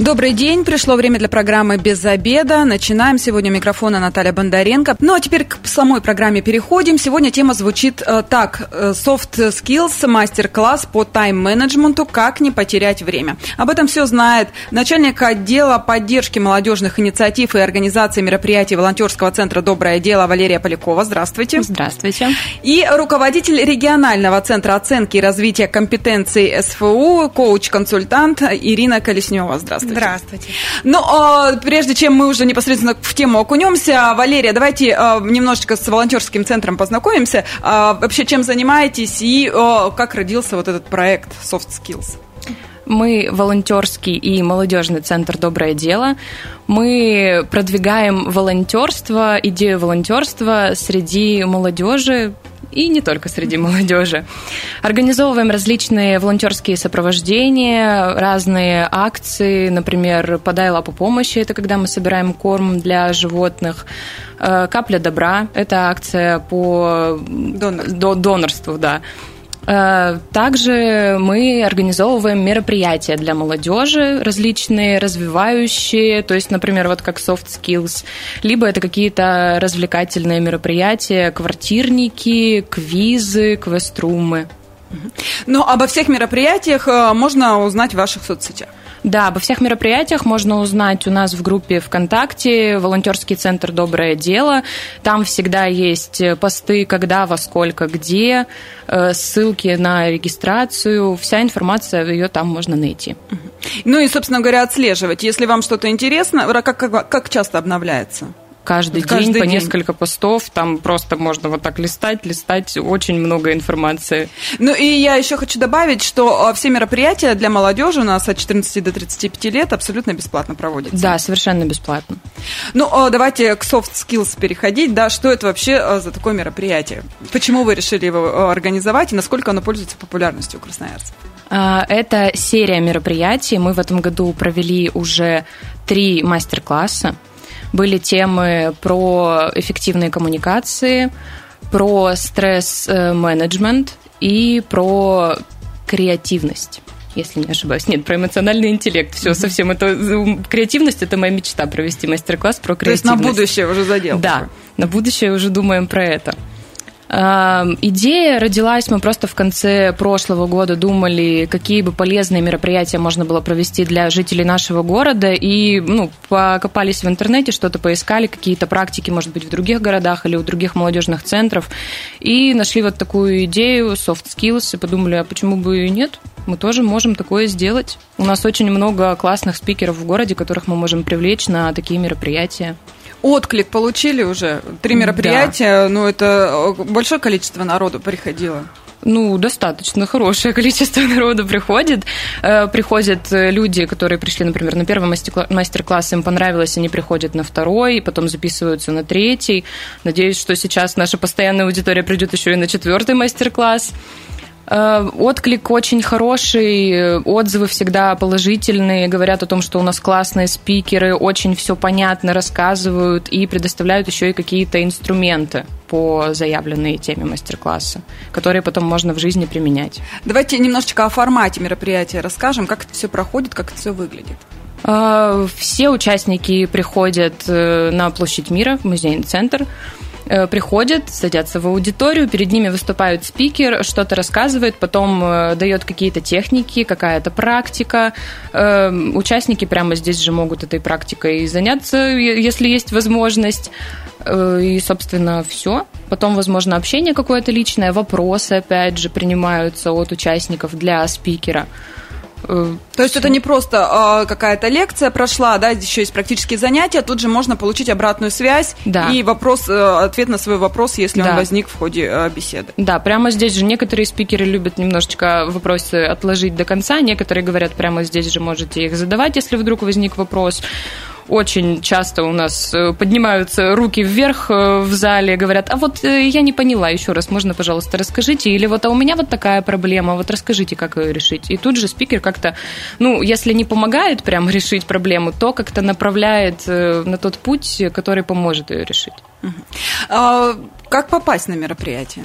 Добрый день. Пришло время для программы «Без обеда». Начинаем. Сегодня у микрофона Наталья Бондаренко. Ну, а теперь к самой программе переходим. Сегодня тема звучит э, так. Э, Soft Skills, мастер-класс по тайм-менеджменту «Как не потерять время». Об этом все знает начальник отдела поддержки молодежных инициатив и организации мероприятий волонтерского центра «Доброе дело» Валерия Полякова. Здравствуйте. Здравствуйте. И руководитель регионального центра оценки и развития компетенций СФУ, коуч-консультант Ирина Колеснева. Здравствуйте. Здравствуйте. Ну, а, прежде чем мы уже непосредственно в тему окунемся, Валерия, давайте а, немножечко с волонтерским центром познакомимся. А, вообще, чем занимаетесь и как родился вот этот проект Soft Skills? Мы волонтерский и молодежный центр «Доброе дело». Мы продвигаем волонтерство, идею волонтерства среди молодежи, и не только среди молодежи. Организовываем различные волонтерские сопровождения, разные акции, например, «Подай лапу помощи» – это когда мы собираем корм для животных, э, «Капля добра» – это акция по донорству, донорству да. Э, также мы организовываем мероприятия для молодежи, различные, развивающие, то есть, например, вот как soft skills, либо это какие-то развлекательные мероприятия, квартирники, квизы, квеструмы. Ну, обо всех мероприятиях э, можно узнать в ваших соцсетях. Да, обо всех мероприятиях можно узнать у нас в группе ВКонтакте «Волонтерский центр «Доброе дело». Там всегда есть посты, когда, во сколько, где, э, ссылки на регистрацию. Вся информация, ее там можно найти. Ну и, собственно говоря, отслеживать. Если вам что-то интересно, как, как, как часто обновляется? Каждый, каждый день по несколько постов, там просто можно вот так листать, листать, очень много информации. Ну и я еще хочу добавить, что а, все мероприятия для молодежи у нас от 14 до 35 лет абсолютно бесплатно проводятся. Да, совершенно бесплатно. Ну, а, давайте к soft skills переходить, да, что это вообще а, за такое мероприятие? Почему вы решили его организовать и насколько оно пользуется популярностью у красноярцев? Это серия мероприятий. Мы в этом году провели уже три мастер-класса были темы про эффективные коммуникации, про стресс-менеджмент и про креативность если не ошибаюсь. Нет, про эмоциональный интеллект. Все, совсем это... Креативность – это моя мечта, провести мастер-класс про креативность. То есть на будущее уже задел. Да, на будущее уже думаем про это. Идея родилась, мы просто в конце прошлого года думали, какие бы полезные мероприятия можно было провести для жителей нашего города, и ну, покопались в интернете, что-то поискали, какие-то практики, может быть, в других городах или у других молодежных центров, и нашли вот такую идею, soft skills, и подумали, а почему бы и нет? Мы тоже можем такое сделать. У нас очень много классных спикеров в городе, которых мы можем привлечь на такие мероприятия. Отклик получили уже? Три мероприятия, да. ну это э, большое количество народу приходило. Ну, достаточно хорошее количество народу приходит. Э, приходят э, люди, которые пришли, например, на первый мастер-класс, им понравилось, они приходят на второй, потом записываются на третий. Надеюсь, что сейчас наша постоянная аудитория придет еще и на четвертый мастер-класс. Э, отклик очень хороший, отзывы всегда положительные, говорят о том, что у нас классные спикеры, очень все понятно рассказывают и предоставляют еще и какие-то инструменты по заявленной теме мастер-класса, которые потом можно в жизни применять. Давайте немножечко о формате мероприятия расскажем, как это все проходит, как это все выглядит. Э, все участники приходят э, на площадь мира, в музейный центр. Э, приходят, садятся в аудиторию, перед ними выступает спикер, что-то рассказывает, потом э, дает какие-то техники, какая-то практика. Э, участники прямо здесь же могут этой практикой заняться, если есть возможность. И, собственно, все. Потом, возможно, общение какое-то личное, вопросы, опять же, принимаются от участников для спикера. Э, То есть это не просто э, какая-то лекция прошла, да, еще есть практические занятия, тут же можно получить обратную связь да. и вопрос, э, ответ на свой вопрос, если да. он возник в ходе э, беседы. Да, прямо здесь же некоторые спикеры любят немножечко вопросы отложить до конца, некоторые говорят, прямо здесь же можете их задавать, если вдруг возник вопрос. Очень часто у нас э, поднимаются руки вверх э, в зале, говорят, а вот э, я не поняла, еще раз, можно, пожалуйста, расскажите, или вот, а у меня вот такая проблема, вот расскажите, как ее решить. И тут же спикер как-то, ну, если не помогает прям решить проблему, то как-то направляет на тот путь, который поможет ее решить. А, как попасть на мероприятие?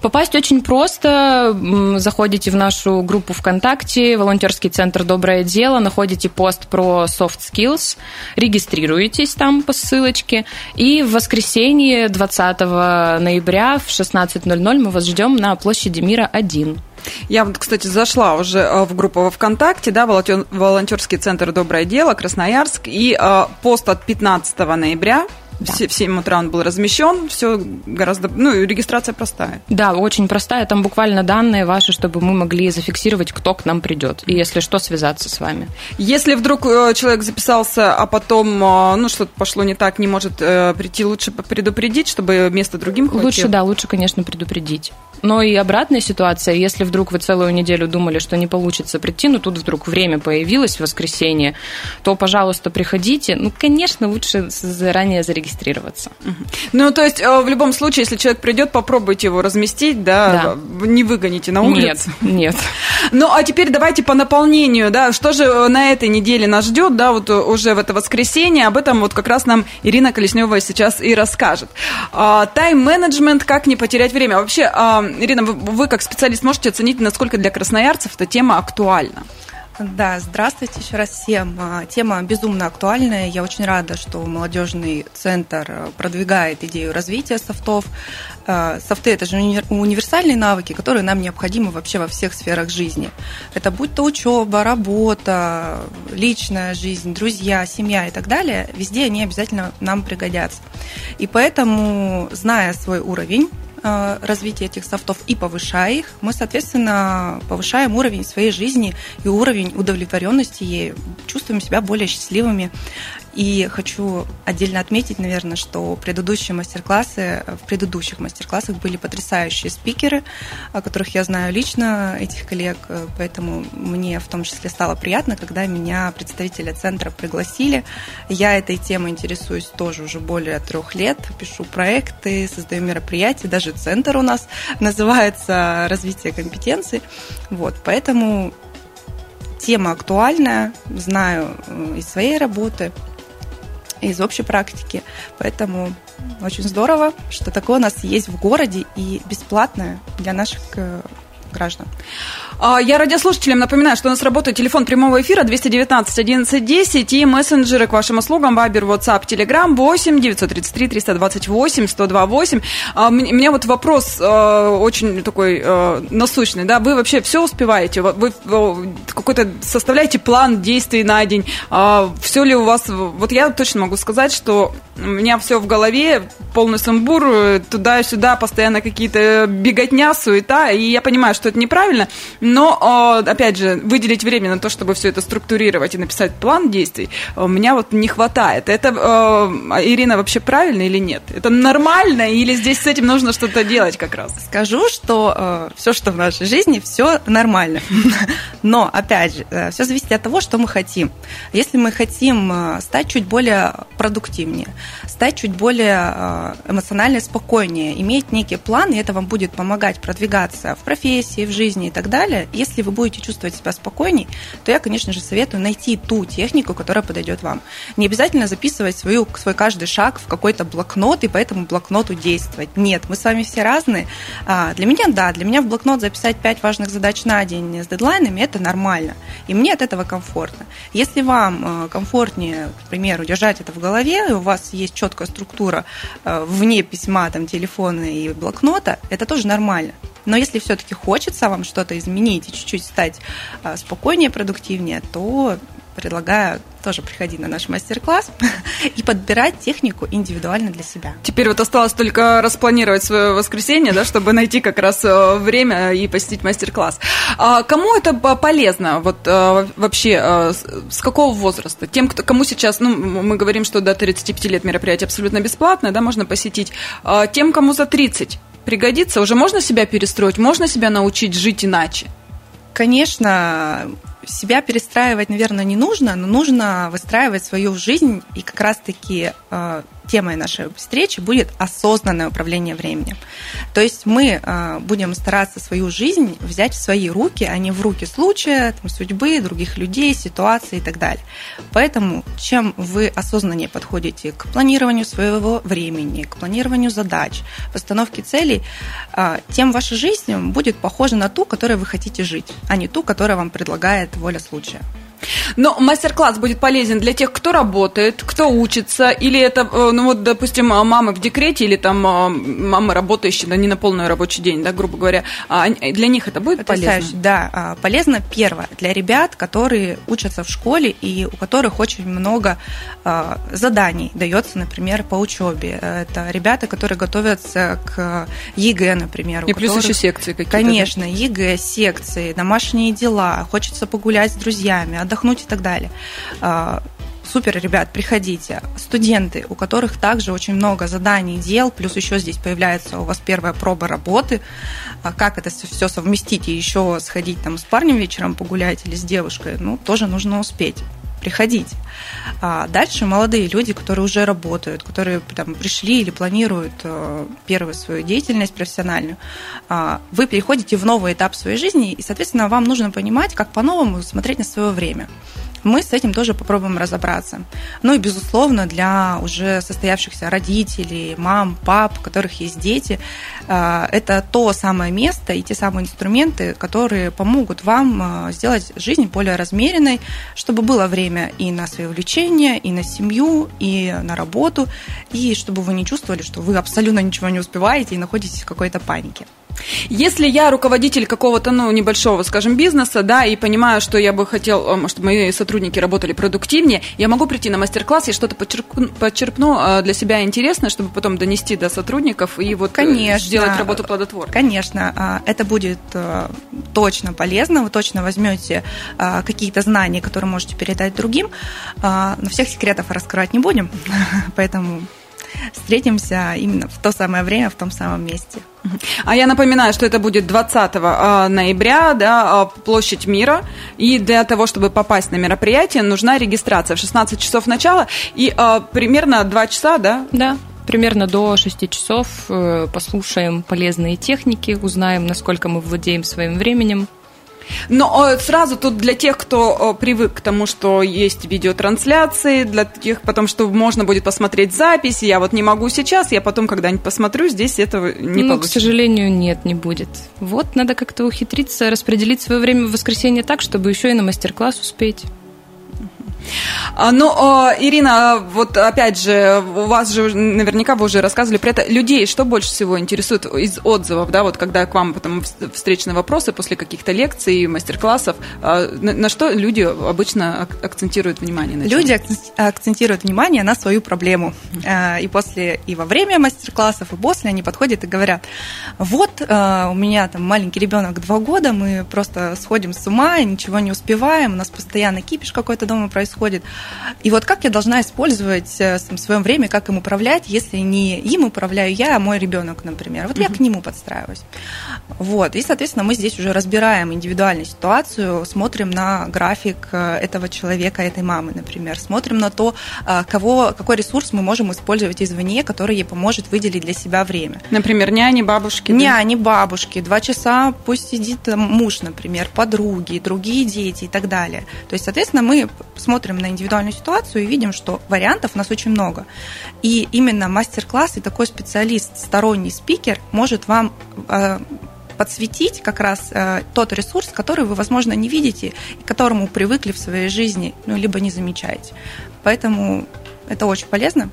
Попасть очень просто. Заходите в нашу группу ВКонтакте, волонтерский центр «Доброе дело», находите пост про soft skills, регистрируетесь там по ссылочке, и в воскресенье 20 ноября в 16.00 мы вас ждем на площади Мира 1. Я вот, кстати, зашла уже э, в группу во ВКонтакте, да, волонтерский центр «Доброе дело», Красноярск, и э, пост от 15 ноября да. в 7 утра он был размещен, все гораздо, ну, регистрация простая. Да, очень простая, там буквально данные ваши, чтобы мы могли зафиксировать, кто к нам придет, и если что, связаться с вами. Если вдруг э, человек записался, а потом, э, ну, что-то пошло не так, не может э, прийти, лучше предупредить, чтобы место другим хватило? Лучше, да, лучше, конечно, предупредить. Но и обратная ситуация, если вдруг вы целую неделю думали, что не получится прийти, но тут вдруг время появилось в воскресенье, то, пожалуйста, приходите. Ну, конечно, лучше заранее зарегистрироваться регистрироваться. Ну, то есть, э, в любом случае, если человек придет, попробуйте его разместить, да, да. не выгоните на улицу. Нет, нет. Ну, а теперь давайте по наполнению, да, что же э, на этой неделе нас ждет, да, вот уже в это воскресенье, об этом вот как раз нам Ирина Колеснева сейчас и расскажет. А, тайм-менеджмент, как не потерять время. Вообще, а, Ирина, вы, вы как специалист можете оценить, насколько для красноярцев эта тема актуальна? Да, здравствуйте еще раз всем. А, тема безумно актуальная. Я очень рада, что молодежный центр э, продвигает идею развития софтов. А, софты – это же универсальные навыки, которые нам необходимы вообще во всех сферах жизни. Это будь то учеба, работа, личная жизнь, друзья, семья и так далее, везде они обязательно нам пригодятся. И поэтому, зная свой уровень, Э, развития этих софтов и повышая их, мы, соответственно, повышаем уровень своей жизни и уровень удовлетворенности ей, чувствуем себя более счастливыми и хочу отдельно отметить, наверное, что предыдущие мастер-классы, в предыдущих мастер-классах были потрясающие спикеры, о которых я знаю лично, этих коллег, поэтому мне в том числе стало приятно, когда меня представители центра пригласили. Я этой темой интересуюсь тоже уже более трех лет, пишу проекты, создаю мероприятия, даже центр у нас называется «Развитие компетенций». Вот, поэтому тема актуальная, знаю э, из своей работы – из общей практики. Поэтому очень здорово, что такое у нас есть в городе и бесплатное для наших э, граждан. А, я радиослушателям напоминаю, что у нас работает телефон прямого эфира 219 11 10 и мессенджеры к вашим услугам Вайбер, WhatsApp, Telegram 8 933 328 128. У меня вот вопрос э, очень такой э, насущный. Да? Вы вообще все успеваете? Вы какой-то составляете план действий на день? А, все ли у вас... Вот я точно могу сказать, что у меня все в голове, полный сумбур, туда-сюда постоянно какие-то беготня, суета, и я понимаю, что это неправильно, но, опять же, выделить время на то, чтобы все это структурировать и написать план действий, у меня вот не хватает. Это, Ирина, вообще правильно или нет? Это нормально или здесь с этим нужно что-то делать как раз? Скажу, что э, все, что в нашей жизни, все нормально. Но, опять же, э, все зависит от того, что мы хотим. Если мы хотим э, стать чуть более продуктивнее, стать чуть более э, эмоционально спокойнее, иметь некий план, и это вам будет помогать продвигаться в профессии, в жизни и так далее, если вы будете чувствовать себя спокойней, то я, конечно же, советую найти ту технику, которая подойдет вам. Не обязательно записывать свою, свой каждый шаг в какой-то блокнот и по этому блокноту действовать. Нет, мы с вами все разные. А, для меня, да, для меня в блокнот записать 5 важных задач на день с дедлайнами – это нормально. И мне от этого комфортно. Если вам э, комфортнее, к примеру, держать это в голове, и у вас есть четкая структура э, вне письма, там, телефона и блокнота, это тоже нормально. Но если все-таки хочется вам что-то изменить и чуть-чуть стать э, спокойнее, продуктивнее, то предлагаю тоже приходить на наш мастер-класс и подбирать технику индивидуально для себя. Теперь вот осталось только распланировать свое воскресенье, да, чтобы найти как раз э, время и посетить мастер-класс. А кому это полезно? Вот э, вообще э, с какого возраста? Тем, кто, кому сейчас, ну, мы говорим, что до 35 лет мероприятие абсолютно бесплатное, да, можно посетить. А тем, кому за 30 пригодится, уже можно себя перестроить, можно себя научить жить иначе? Конечно, себя перестраивать, наверное, не нужно, но нужно выстраивать свою жизнь, и как раз-таки э, темой нашей встречи будет осознанное управление временем. То есть мы э, будем стараться свою жизнь взять в свои руки, а не в руки случая, там, судьбы, других людей, ситуации и так далее. Поэтому чем вы осознаннее подходите к планированию своего времени, к планированию задач, постановке целей, э, тем ваша жизнь будет похожа на ту, которой вы хотите жить, а не ту, которая вам предлагает воля случая. Но мастер-класс будет полезен для тех, кто работает, кто учится, или это, э, ну вот, допустим, мамы в декрете, или там э, мамы работающие, да, не на полный рабочий день, да, грубо говоря. А для них это будет Потрясающе, полезно? Да, а, полезно первое, для ребят, которые учатся в школе и у которых очень много а, заданий дается, например, по учебе. Это ребята, которые готовятся к ЕГЭ, например. И плюс еще секции какие-то. Конечно, ЕГЭ, секции, домашние дела, хочется погулять с друзьями, отдохнуть и так далее. А, супер, ребят, приходите. Студенты, у которых также очень много заданий, дел, плюс еще здесь появляется у вас первая проба работы, а как это все совместить и еще сходить там с парнем вечером погулять или с девушкой, ну, тоже нужно успеть приходите. А дальше молодые люди, которые уже работают, которые там, пришли или планируют э, первую свою деятельность профессиональную, а, вы переходите в новый этап своей жизни, и, соответственно, вам нужно понимать, как по-новому смотреть на свое время мы с этим тоже попробуем разобраться. Ну и, безусловно, для уже состоявшихся родителей, мам, пап, у которых есть дети, э, это то самое место и те самые инструменты, которые помогут вам э, сделать жизнь более размеренной, чтобы было время и на свои увлечения, и на семью, и на работу, и чтобы вы не чувствовали, что вы абсолютно ничего не успеваете и находитесь в какой-то панике. Если я руководитель какого-то, ну, небольшого, скажем, бизнеса, да, и понимаю, что я бы хотел, чтобы мои сотрудники работали продуктивнее, я могу прийти на мастер-класс и что-то подчеркну, подчерпну э, для себя интересное, чтобы потом донести до сотрудников и вот э, Конечно. сделать работу плодотворной. Конечно, а, это будет э, точно полезно, вы точно возьмете какие-то знания, которые можете передать другим, а, но всех секретов раскрывать не будем, поэтому встретимся именно в то самое время, в том самом месте. А я напоминаю, что это будет 20 а, ноября, да, а, площадь мира. И для того, чтобы попасть на мероприятие, нужна регистрация в 16 часов начала и а, примерно 2 часа, да? Да примерно до 6 часов э, послушаем полезные техники, узнаем, насколько мы владеем своим временем, но э, сразу тут для тех, кто э, привык к тому, что есть видеотрансляции, для тех, потом, что можно будет посмотреть запись, я вот не могу сейчас, я потом когда-нибудь посмотрю, здесь этого не ну, получится. к сожалению, нет, не будет. Вот, надо как-то ухитриться распределить свое время в воскресенье так, чтобы еще и на мастер-класс успеть. А, ну, Ирина, вот опять же, у вас же наверняка вы уже рассказывали про это. Людей что больше всего интересует из отзывов, да, вот когда к вам потом встречные вопросы после каких-то лекций, мастер-классов, а, на, что люди обычно акцентируют внимание? На люди акцентируют внимание на свою проблему. А, и после, и во время мастер-классов, и после они подходят и говорят, вот у меня там маленький ребенок два года, мы просто сходим с ума, ничего не успеваем, у нас постоянно кипиш какой-то дома происходит, происходит. И вот как я должна использовать э, в своем время, как им управлять, если не им управляю я, а мой ребенок, например. Вот mm-hmm. я к нему подстраиваюсь. Вот. И, соответственно, мы здесь уже разбираем индивидуальную ситуацию, смотрим на график э, этого человека, этой мамы, например. Смотрим на то, э, кого, какой ресурс мы можем использовать извне, который ей поможет выделить для себя время. Например, няни, бабушки. Няни, да? бабушки. Два часа пусть сидит муж, например, подруги, другие дети и так далее. То есть, соответственно, мы смотрим смотрим на индивидуальную ситуацию и видим, что вариантов у нас очень много. И именно мастер-класс и такой специалист, сторонний спикер может вам э, подсветить как раз э, тот ресурс, который вы, возможно, не видите и которому привыкли в своей жизни, ну, либо не замечаете. Поэтому это очень полезно.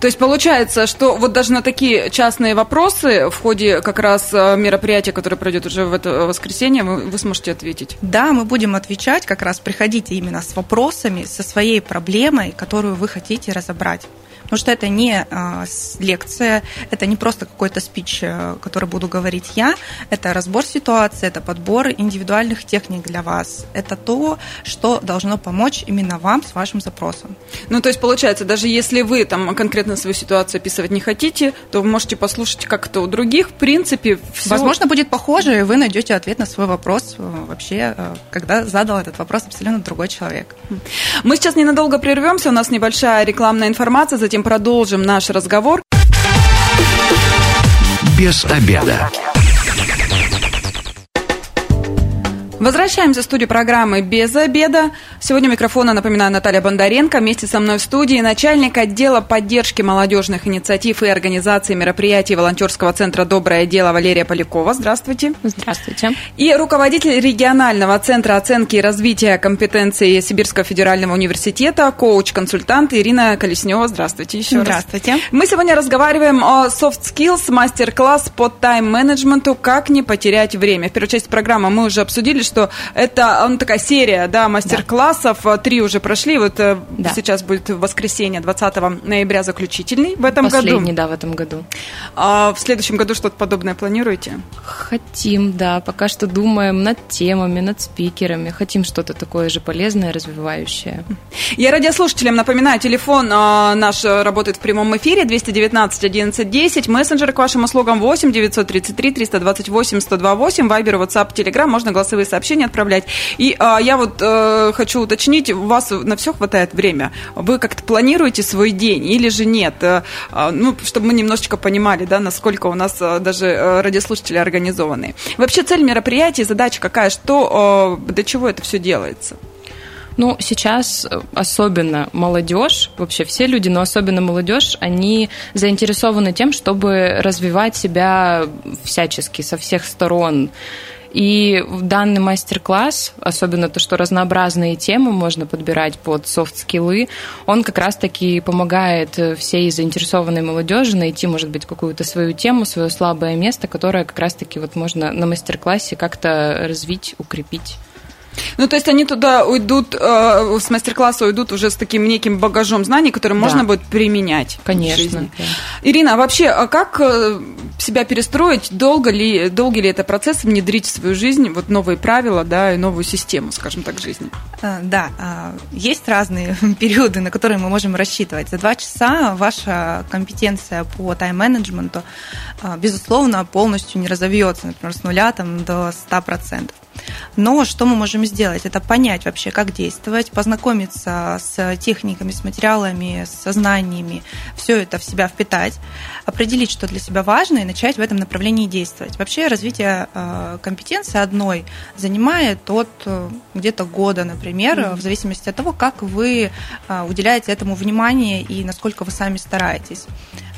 То есть получается, что вот даже на такие частные вопросы в ходе как раз э, мероприятия, которое пройдет уже в это воскресенье, вы, вы сможете ответить? Да, мы будем отвечать, как раз приходите именно с вопросами, со своей проблемой, которую вы хотите разобрать. Потому что это не а, лекция, это не просто какой-то спич, э, который буду говорить я, это разбор ситуации, это подбор индивидуальных техник для вас. Это то, что должно помочь именно вам с вашим запросом. Ну, то есть, получается, даже если вы там конкретно свою ситуацию описывать не хотите, то вы можете послушать как то у других. В принципе, все... Возможно, будет похоже, и вы найдете ответ на свой вопрос вообще, когда задал этот вопрос абсолютно другой человек. Мы сейчас ненадолго прервемся, у нас небольшая рекламная информация, затем продолжим наш разговор. Без обеда. Возвращаемся в студию программы «Без обеда». Сегодня микрофона, напоминаю, Наталья Бондаренко. Вместе со мной в студии начальник отдела поддержки молодежных инициатив и организации мероприятий волонтерского центра «Доброе дело» Валерия Полякова. Здравствуйте. Здравствуйте. И руководитель регионального центра оценки и развития компетенций Сибирского федерального университета, коуч-консультант Ирина Колеснева. Здравствуйте еще Здравствуйте. раз. Мы сегодня разговариваем о soft skills, мастер-класс по тайм-менеджменту «Как не потерять время». В первой части программы мы уже обсудили, что что это ну, такая серия, да, мастер-классов, да. три уже прошли, вот э, да. сейчас будет воскресенье, 20 ноября заключительный в этом Последний, году. Последний, да, в этом году. А в следующем году что-то подобное планируете? Хотим, да, пока что думаем над темами, над спикерами, хотим что-то такое же полезное, развивающее. Я радиослушателям напоминаю, телефон э, наш работает в прямом эфире 219 11 10, мессенджеры к вашим услугам 8 933 328 128, вайбер, ватсап, телеграм, можно голосовые сообщения сообщения отправлять. И а, я вот а, хочу уточнить, у вас на все хватает время? Вы как-то планируете свой день или же нет? А, ну, чтобы мы немножечко понимали, да, насколько у нас а, даже радиослушатели организованы. Вообще цель мероприятия, задача какая? Что, а, для чего это все делается? Ну, сейчас особенно молодежь, вообще все люди, но особенно молодежь, они заинтересованы тем, чтобы развивать себя всячески, со всех сторон. И данный мастер-класс, особенно то, что разнообразные темы можно подбирать под софт-скиллы, он как раз-таки помогает всей заинтересованной молодежи найти, может быть, какую-то свою тему, свое слабое место, которое как раз-таки вот можно на мастер-классе как-то развить, укрепить. Ну, то есть они туда уйдут, э, с мастер-класса уйдут уже с таким неким багажом знаний, которые да. можно будет применять Конечно, в жизни. Да. Ирина, а вообще, а как э, себя перестроить? Долго ли, долгий ли это процесс внедрить в свою жизнь вот новые правила, да, и новую систему, скажем так, жизни? А, да, а, есть разные периоды, на которые мы можем рассчитывать. За два часа ваша компетенция по тайм-менеджменту, а, безусловно, полностью не разовьется, например, с нуля там, до 100%. Но что мы можем сделать? Это понять вообще, как действовать, познакомиться с техниками, с материалами, с знаниями, все это в себя впитать, определить, что для себя важно, и начать в этом направлении действовать. Вообще развитие э, компетенции одной занимает от э, где-то года, например, mm-hmm. в зависимости от того, как вы э, уделяете этому внимание и насколько вы сами стараетесь.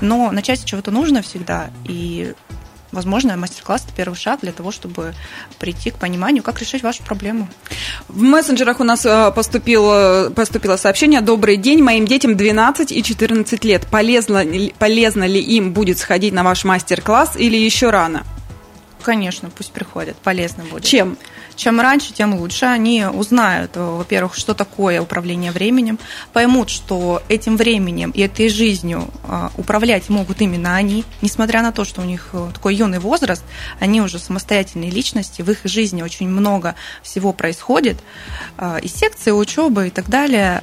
Но начать с чего-то нужно всегда, и возможно, мастер-класс – это первый шаг для того, чтобы прийти к пониманию, как решить вашу проблему. В мессенджерах у нас э, поступило, поступило сообщение «Добрый день, моим детям 12 и 14 лет. Полезно, полезно ли им будет сходить на ваш мастер-класс или еще рано?» Конечно, пусть приходят, полезно будет. Чем? Чем раньше, тем лучше. Они узнают, э, во-первых, что такое управление временем, поймут, что этим временем и этой жизнью э, управлять могут именно они, несмотря на то, что у них э, такой юный возраст, они уже самостоятельные личности, в их жизни очень много всего происходит, и секции, учебы и так далее.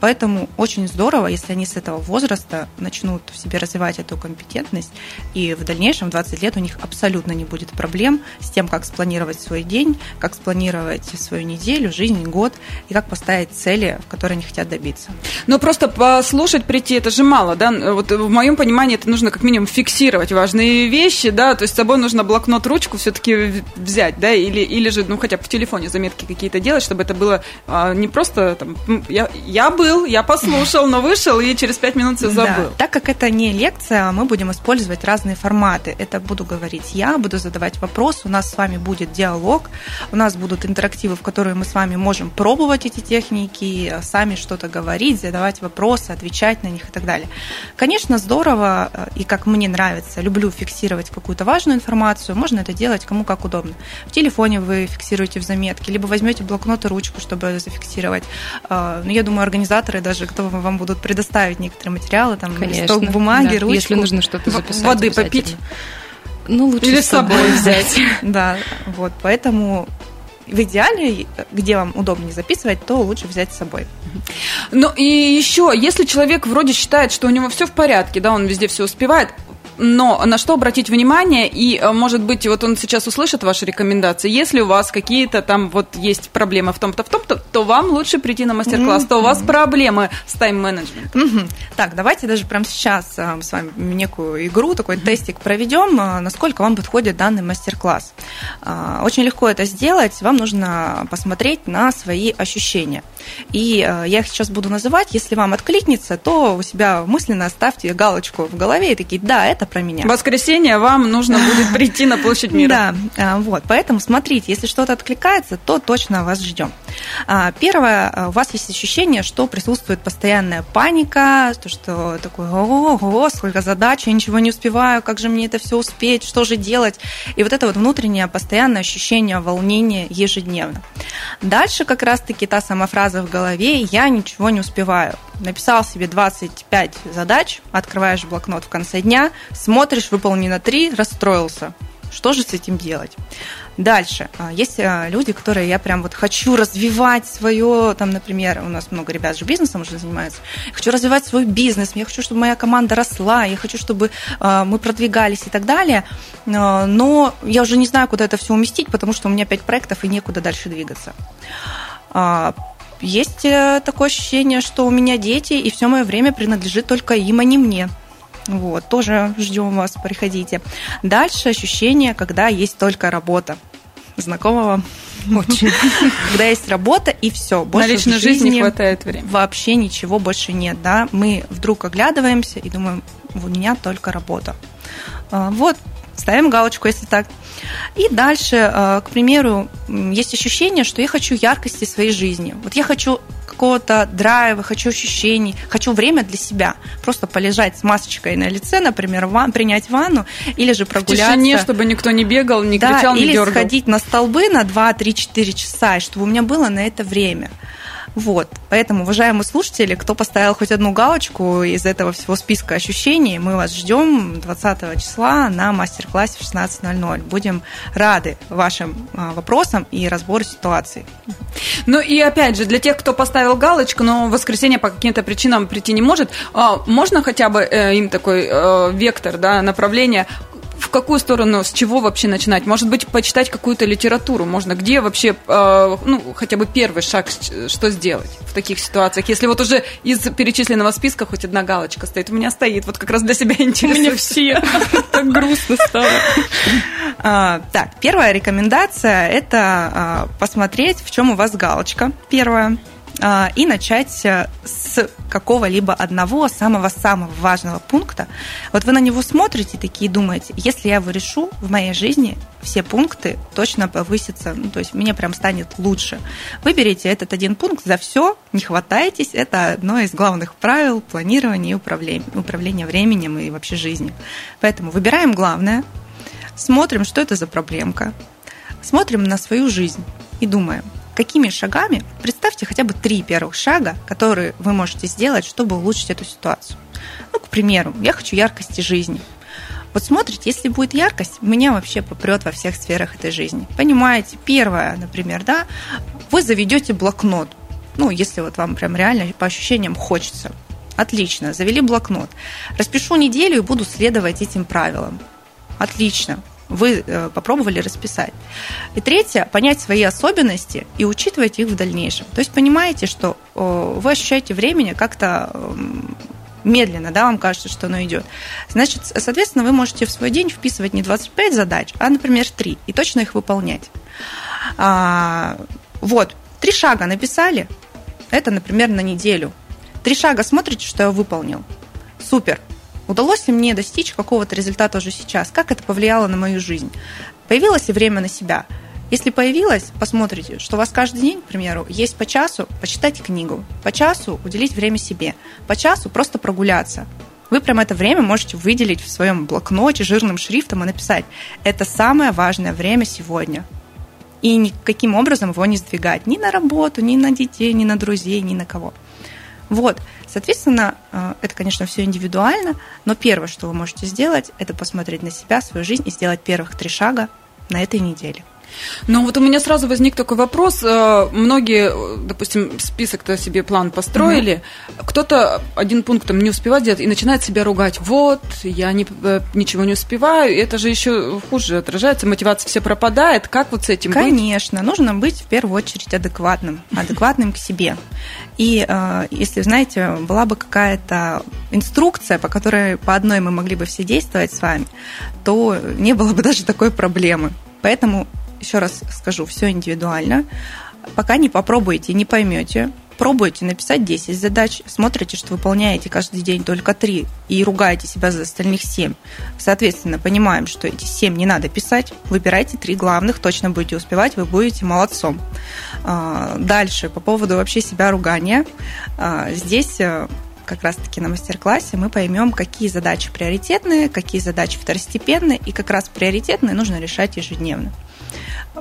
Поэтому очень здорово, если они с этого возраста начнут в себе развивать эту компетентность, и в дальнейшем, в 20 лет, у них абсолютно не будет проблем с тем, как спланировать свой день, как спланировать свою неделю, жизнь, год и как поставить цели, в которые они хотят добиться. Но просто послушать, прийти, это же мало, да? Вот в моем понимании это нужно как минимум фиксировать важные вещи, да, то есть с собой нужно блокнот, ручку все-таки взять, да, или, или же, ну, хотя бы в телефоне заметки какие-то делать, чтобы это было а, не просто там, я, я был, я послушал, но вышел и через пять минут все забыл. Да. Так как это не лекция, мы будем использовать разные форматы. Это буду говорить я, буду задавать вопрос, у нас с вами будет диалог, у нас будут интерактивы, в которые мы с вами можем пробовать эти техники, сами что-то говорить, задавать вопросы, отвечать на них и так далее. Конечно, здорово, э, и как мне нравится, люблю фиксировать какую-то важную информацию, можно это делать кому как удобно. В телефоне вы фиксируете в заметке, либо возьмете блокнот и ручку, чтобы зафиксировать. Э, Но ну, я думаю, организаторы даже готовы вам будут предоставить некоторые материалы, там, Конечно, листок бумаги, да, ручку. Если нужно что-то записать. Воды попить. Ну, лучше Или с собой взять. Да, вот, поэтому в идеале, где вам удобнее записывать, то лучше взять с собой. Ну и еще, если человек вроде считает, что у него все в порядке, да, он везде все успевает, но на что обратить внимание, и, э, может быть, вот он сейчас услышит ваши рекомендации, если у вас какие-то там вот есть проблемы в том-то, в том-то, то вам лучше прийти на мастер-класс, mm-hmm. то у вас проблемы с тайм-менеджментом. Mm-hmm. Так, давайте даже прямо сейчас э, с вами некую игру, такой mm-hmm. тестик проведем, э, насколько вам подходит данный мастер-класс. Очень легко это сделать, вам нужно посмотреть на свои ощущения. И я их сейчас буду называть, если вам откликнется, то у себя мысленно ставьте галочку в голове и такие, да, это про меня. В воскресенье вам нужно будет прийти на площадь мира. Да, а, вот, поэтому смотрите, если что-то откликается, то точно вас ждем. А, первое, а, у вас есть ощущение, что присутствует постоянная паника, то, что такое, ого, сколько задач, я ничего не успеваю, как же мне это все успеть, что же делать? И вот это вот внутреннее постоянное ощущение волнения ежедневно. Дальше как раз-таки та сама фраза в голове «я ничего не успеваю» написал себе 25 задач, открываешь блокнот в конце дня, смотришь, выполнено 3, расстроился. Что же с этим делать? Дальше. А, есть а, люди, которые я прям вот хочу развивать свое, там, например, у нас много ребят же бизнесом уже занимаются. Я хочу развивать свой бизнес, я хочу, чтобы моя команда росла, я хочу, чтобы а, мы продвигались и так далее. Но я уже не знаю, куда это все уместить, потому что у меня пять проектов и некуда дальше двигаться есть э, такое ощущение, что у меня дети, и все мое время принадлежит только им, а не мне. Вот, тоже ждем вас, приходите. Дальше ощущение, когда есть только работа. Знакомо вам? Очень. Когда есть работа и все. Больше На личной жизни, не хватает времени. Вообще ничего больше нет, да. Мы вдруг оглядываемся и думаем, у меня только работа. А, вот, ставим галочку, если так. И дальше, э, к примеру, есть ощущение, что я хочу яркости своей жизни. Вот я хочу какого-то драйва, хочу ощущений, хочу время для себя. Просто полежать с масочкой на лице, например, ван, принять ванну, или же прогуляться. В тишине, чтобы никто не бегал, не да, кричал, не или дергал. сходить на столбы на 2, 3, 4 часа, чтобы у меня было на это время. Вот. Поэтому, уважаемые слушатели, кто поставил хоть одну галочку из этого всего списка ощущений, мы вас ждем 20 числа на мастер-классе в 16.00. Будем рады вашим а, вопросам и разбору ситуации. Ну и опять же, для тех, кто поставил галочку, но в воскресенье по каким-то причинам прийти не может, а, можно хотя бы э, им такой э, вектор, да, направление в какую сторону, с чего вообще начинать? Может быть, почитать какую-то литературу можно? Где вообще, э, ну, хотя бы первый шаг, что сделать в таких ситуациях? Если вот уже из перечисленного списка хоть одна галочка стоит. У меня стоит, вот как раз для себя интересно. У меня все. Так грустно стало. А, так, первая рекомендация – это а, посмотреть, в чем у вас галочка первая. А, и начать э, с какого-либо одного самого-самого важного пункта. Вот вы на него смотрите такие думаете, если я его решу в моей жизни, все пункты точно повысятся, ну, то есть мне прям станет лучше. Выберите этот один пункт за все, не хватайтесь, это одно из главных правил планирования и управления, управления временем и вообще жизнью. Поэтому выбираем главное, смотрим, что это за проблемка, смотрим на свою жизнь и думаем – какими шагами, представьте хотя бы три первых шага, которые вы можете сделать, чтобы улучшить эту ситуацию. Ну, к примеру, я хочу яркости жизни. Вот смотрите, если будет яркость, меня вообще попрет во всех сферах этой жизни. Понимаете, первое, например, да, вы заведете блокнот. Ну, если вот вам прям реально по ощущениям хочется. Отлично, завели блокнот. Распишу неделю и буду следовать этим правилам. Отлично вы э, попробовали расписать. И третье, понять свои особенности и учитывать их в дальнейшем. То есть понимаете, что вы ощущаете времени как-то эм, медленно, да, вам кажется, что оно идет. Значит, соответственно, вы можете в свой день вписывать не 25 задач, а, например, 3, и точно их выполнять. А, вот, три шага написали, это, например, на неделю. Три шага смотрите, что я выполнил. Супер. Удалось ли мне достичь какого-то результата уже сейчас? Как это повлияло на мою жизнь? Появилось ли время на себя? Если появилось, посмотрите, что у вас каждый день, к примеру, есть по часу почитать книгу, по часу уделить время себе, по часу просто прогуляться. Вы прям это время можете выделить в своем блокноте жирным шрифтом и написать «Это самое важное время сегодня». И никаким образом его не сдвигать ни на работу, ни на детей, ни на друзей, ни на кого. Вот, соответственно, э, это, конечно, все индивидуально, но первое, что вы можете сделать, это посмотреть на себя, свою жизнь и сделать первых три шага на этой неделе. Но вот у меня сразу возник такой вопрос. Э, многие, допустим, список-то себе план построили. Угу. Кто-то один пункт там не успевает делать и начинает себя ругать. Вот, я не, э, ничего не успеваю. Это же еще хуже отражается. Мотивация все пропадает. Как вот с этим Конечно. быть? Нужно быть в первую очередь адекватным. Адекватным к себе. И э, если, знаете, была бы какая-то инструкция, по которой по одной мы могли бы все действовать с вами, то не было бы даже такой проблемы. Поэтому еще раз скажу, все индивидуально. Пока не попробуете, не поймете, пробуете написать 10 задач, смотрите, что выполняете каждый день только 3 и ругаете себя за остальных 7. Соответственно, понимаем, что эти 7 не надо писать, выбирайте 3 главных, точно будете успевать, вы будете молодцом. А, дальше, по поводу вообще себя ругания. А, здесь э, как раз-таки на мастер-классе мы поймем, какие задачи приоритетные, какие задачи второстепенные, и как раз приоритетные нужно решать ежедневно.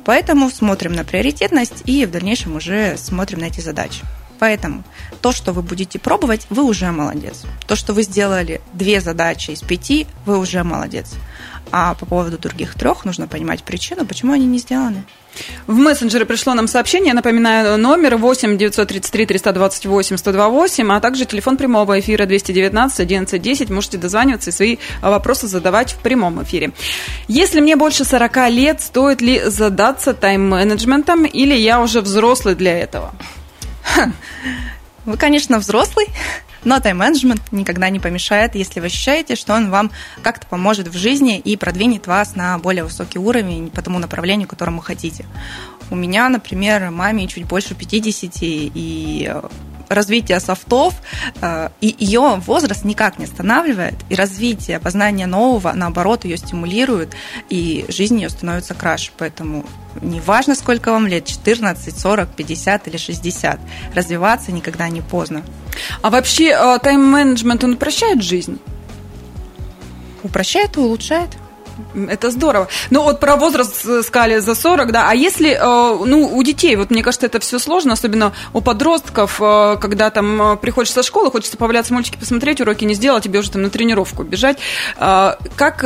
Поэтому смотрим на приоритетность и в дальнейшем уже смотрим на эти задачи. Поэтому то, что вы будете пробовать, вы уже молодец. То, что вы сделали две задачи из пяти, вы уже молодец. А по поводу других трех нужно понимать причину, почему они не сделаны. В мессенджеры пришло нам сообщение, напоминаю, номер 8 933 328 128, а также телефон прямого эфира 219 11 10. Можете дозваниваться и свои вопросы задавать в прямом эфире. Если мне больше 40 лет, стоит ли задаться тайм-менеджментом или я уже взрослый для этого? Вы, конечно, взрослый, но тайм-менеджмент никогда не помешает, если вы ощущаете, что он вам как-то поможет в жизни и продвинет вас на более высокий уровень по тому направлению, которому хотите. У меня, например, маме чуть больше 50, и развитие софтов, э, и ее возраст никак не останавливает, и развитие, познание нового, наоборот, ее стимулирует, и жизнь ее становится краше. Поэтому неважно, сколько вам лет, 14, 40, 50 или 60, развиваться никогда не поздно. А вообще э, тайм-менеджмент, он упрощает жизнь? Упрощает и улучшает. Это здорово. Ну, вот про возраст сказали за 40, да. А если, э, ну, у детей, вот мне кажется, это все сложно, особенно у подростков, э, когда там э, приходишь со школы, хочется поваляться мультики посмотреть, уроки не сделать, тебе уже там на тренировку бежать. Как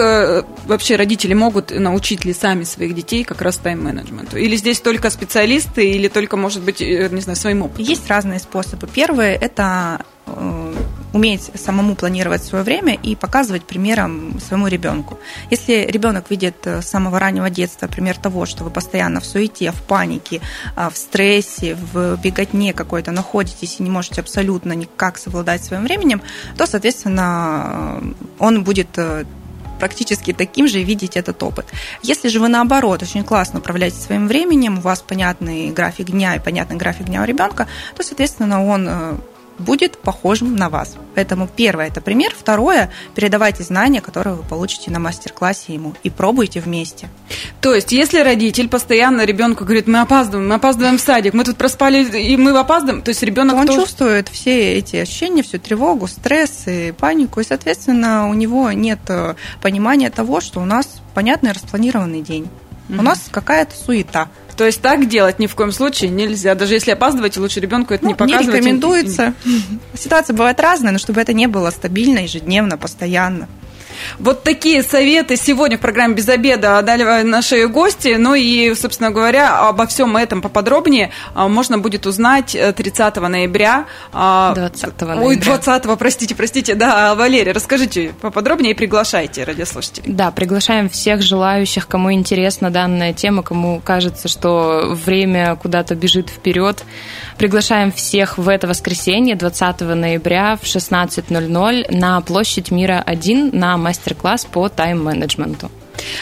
вообще родители могут научить ли сами своих детей как раз тайм-менеджменту? Или здесь только специалисты, или только, может быть, не знаю, своим опытом? Есть разные способы. Первый – это уметь самому планировать свое время и показывать примером своему ребенку. Если ребенок видит э, с самого раннего детства пример того, что вы постоянно в суете, в панике, а, в стрессе, в беготне какой-то находитесь и не можете абсолютно никак совладать своим временем, то, соответственно, э, он будет э, практически таким же видеть этот опыт. Если же вы наоборот очень классно управляете своим временем, у вас понятный график дня и понятный график дня у ребенка, то, соответственно, он будет похожим на вас. Поэтому первое – это пример. Второе – передавайте знания, которые вы получите на мастер-классе ему, и пробуйте вместе. То есть, если родитель постоянно ребенку говорит, мы опаздываем, мы опаздываем в садик, мы тут проспали, и мы опаздываем, то есть ребенок Он тоже... чувствует все эти ощущения, всю тревогу, стресс и панику, и, соответственно, у него нет э, понимания того, что у нас понятный распланированный день. Mm-hmm. У нас какая-то суета – то есть так делать ни в коем случае нельзя. Даже если опаздываете, лучше ребенку это ну, не показывать. Не рекомендуется. Ситуация бывает разная, но чтобы это не было стабильно, ежедневно, постоянно. Вот такие советы сегодня в программе «Без обеда» дали наши гости. Ну и, собственно говоря, обо всем этом поподробнее а, можно будет узнать 30 э, ноября. 20 а, ноября. Ой, 20 простите, простите. Да, Валерия, расскажите поподробнее и приглашайте радиослушателей. Да, приглашаем всех желающих, кому интересна данная тема, кому кажется, что время куда-то бежит вперед. Приглашаем всех в это воскресенье, 20 ноября в 16.00 на площадь Мира 1 на мастер-класс по тайм-менеджменту.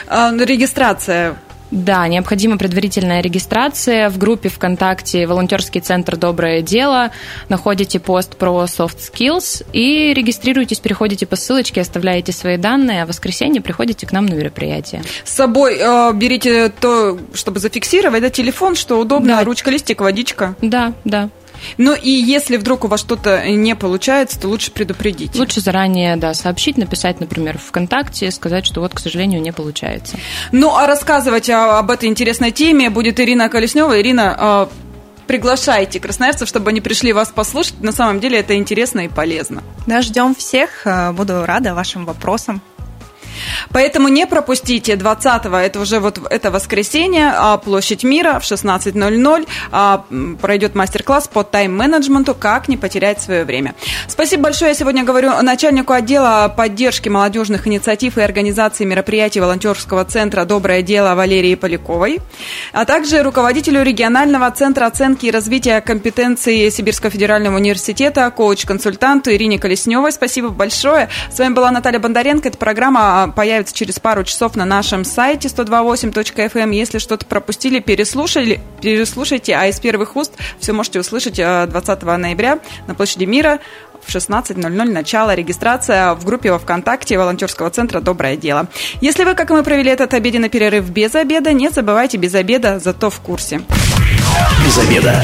А, ну, регистрация да, необходима предварительная регистрация в группе ВКонтакте «Волонтерский центр Доброе дело». Находите пост про soft skills и регистрируйтесь, переходите по ссылочке, оставляете свои данные, а в воскресенье приходите к нам на мероприятие. С собой э, берите то, чтобы зафиксировать, да, телефон, что удобно, да. ручка, листик, водичка. Да, да. Ну и если вдруг у вас что-то не получается, то лучше предупредить. Лучше заранее, да, сообщить, написать, например, ВКонтакте, сказать, что вот, к сожалению, не получается. Ну, а рассказывать об этой интересной теме будет Ирина Колеснева. Ирина, а, приглашайте красноярцев, чтобы они пришли вас послушать. На самом деле это интересно и полезно. Да, ждем всех. Буду рада вашим вопросам. Поэтому не пропустите 20-го, это уже вот это воскресенье, а, площадь мира в 16.00. А, пройдет мастер-класс по тайм-менеджменту «Как не потерять свое время». Спасибо большое. Я сегодня говорю начальнику отдела поддержки молодежных инициатив и организации мероприятий волонтерского центра «Доброе дело» Валерии Поляковой, а также руководителю регионального центра оценки и развития компетенций Сибирского федерального университета, коуч-консультанту Ирине Колесневой. Спасибо большое. С вами была Наталья Бондаренко. Эта программа появится через пару часов на нашем сайте 128.fm. Эм. Если что-то пропустили, переслушали, переслушайте, а из первых уст все можете услышать 20 э, ноября на площади Мира в 16.00 начало регистрация в группе во ВКонтакте волонтерского центра «Доброе дело». Если вы, как и мы, провели этот обеденный перерыв без обеда, не забывайте без обеда, зато в курсе. Без обеда.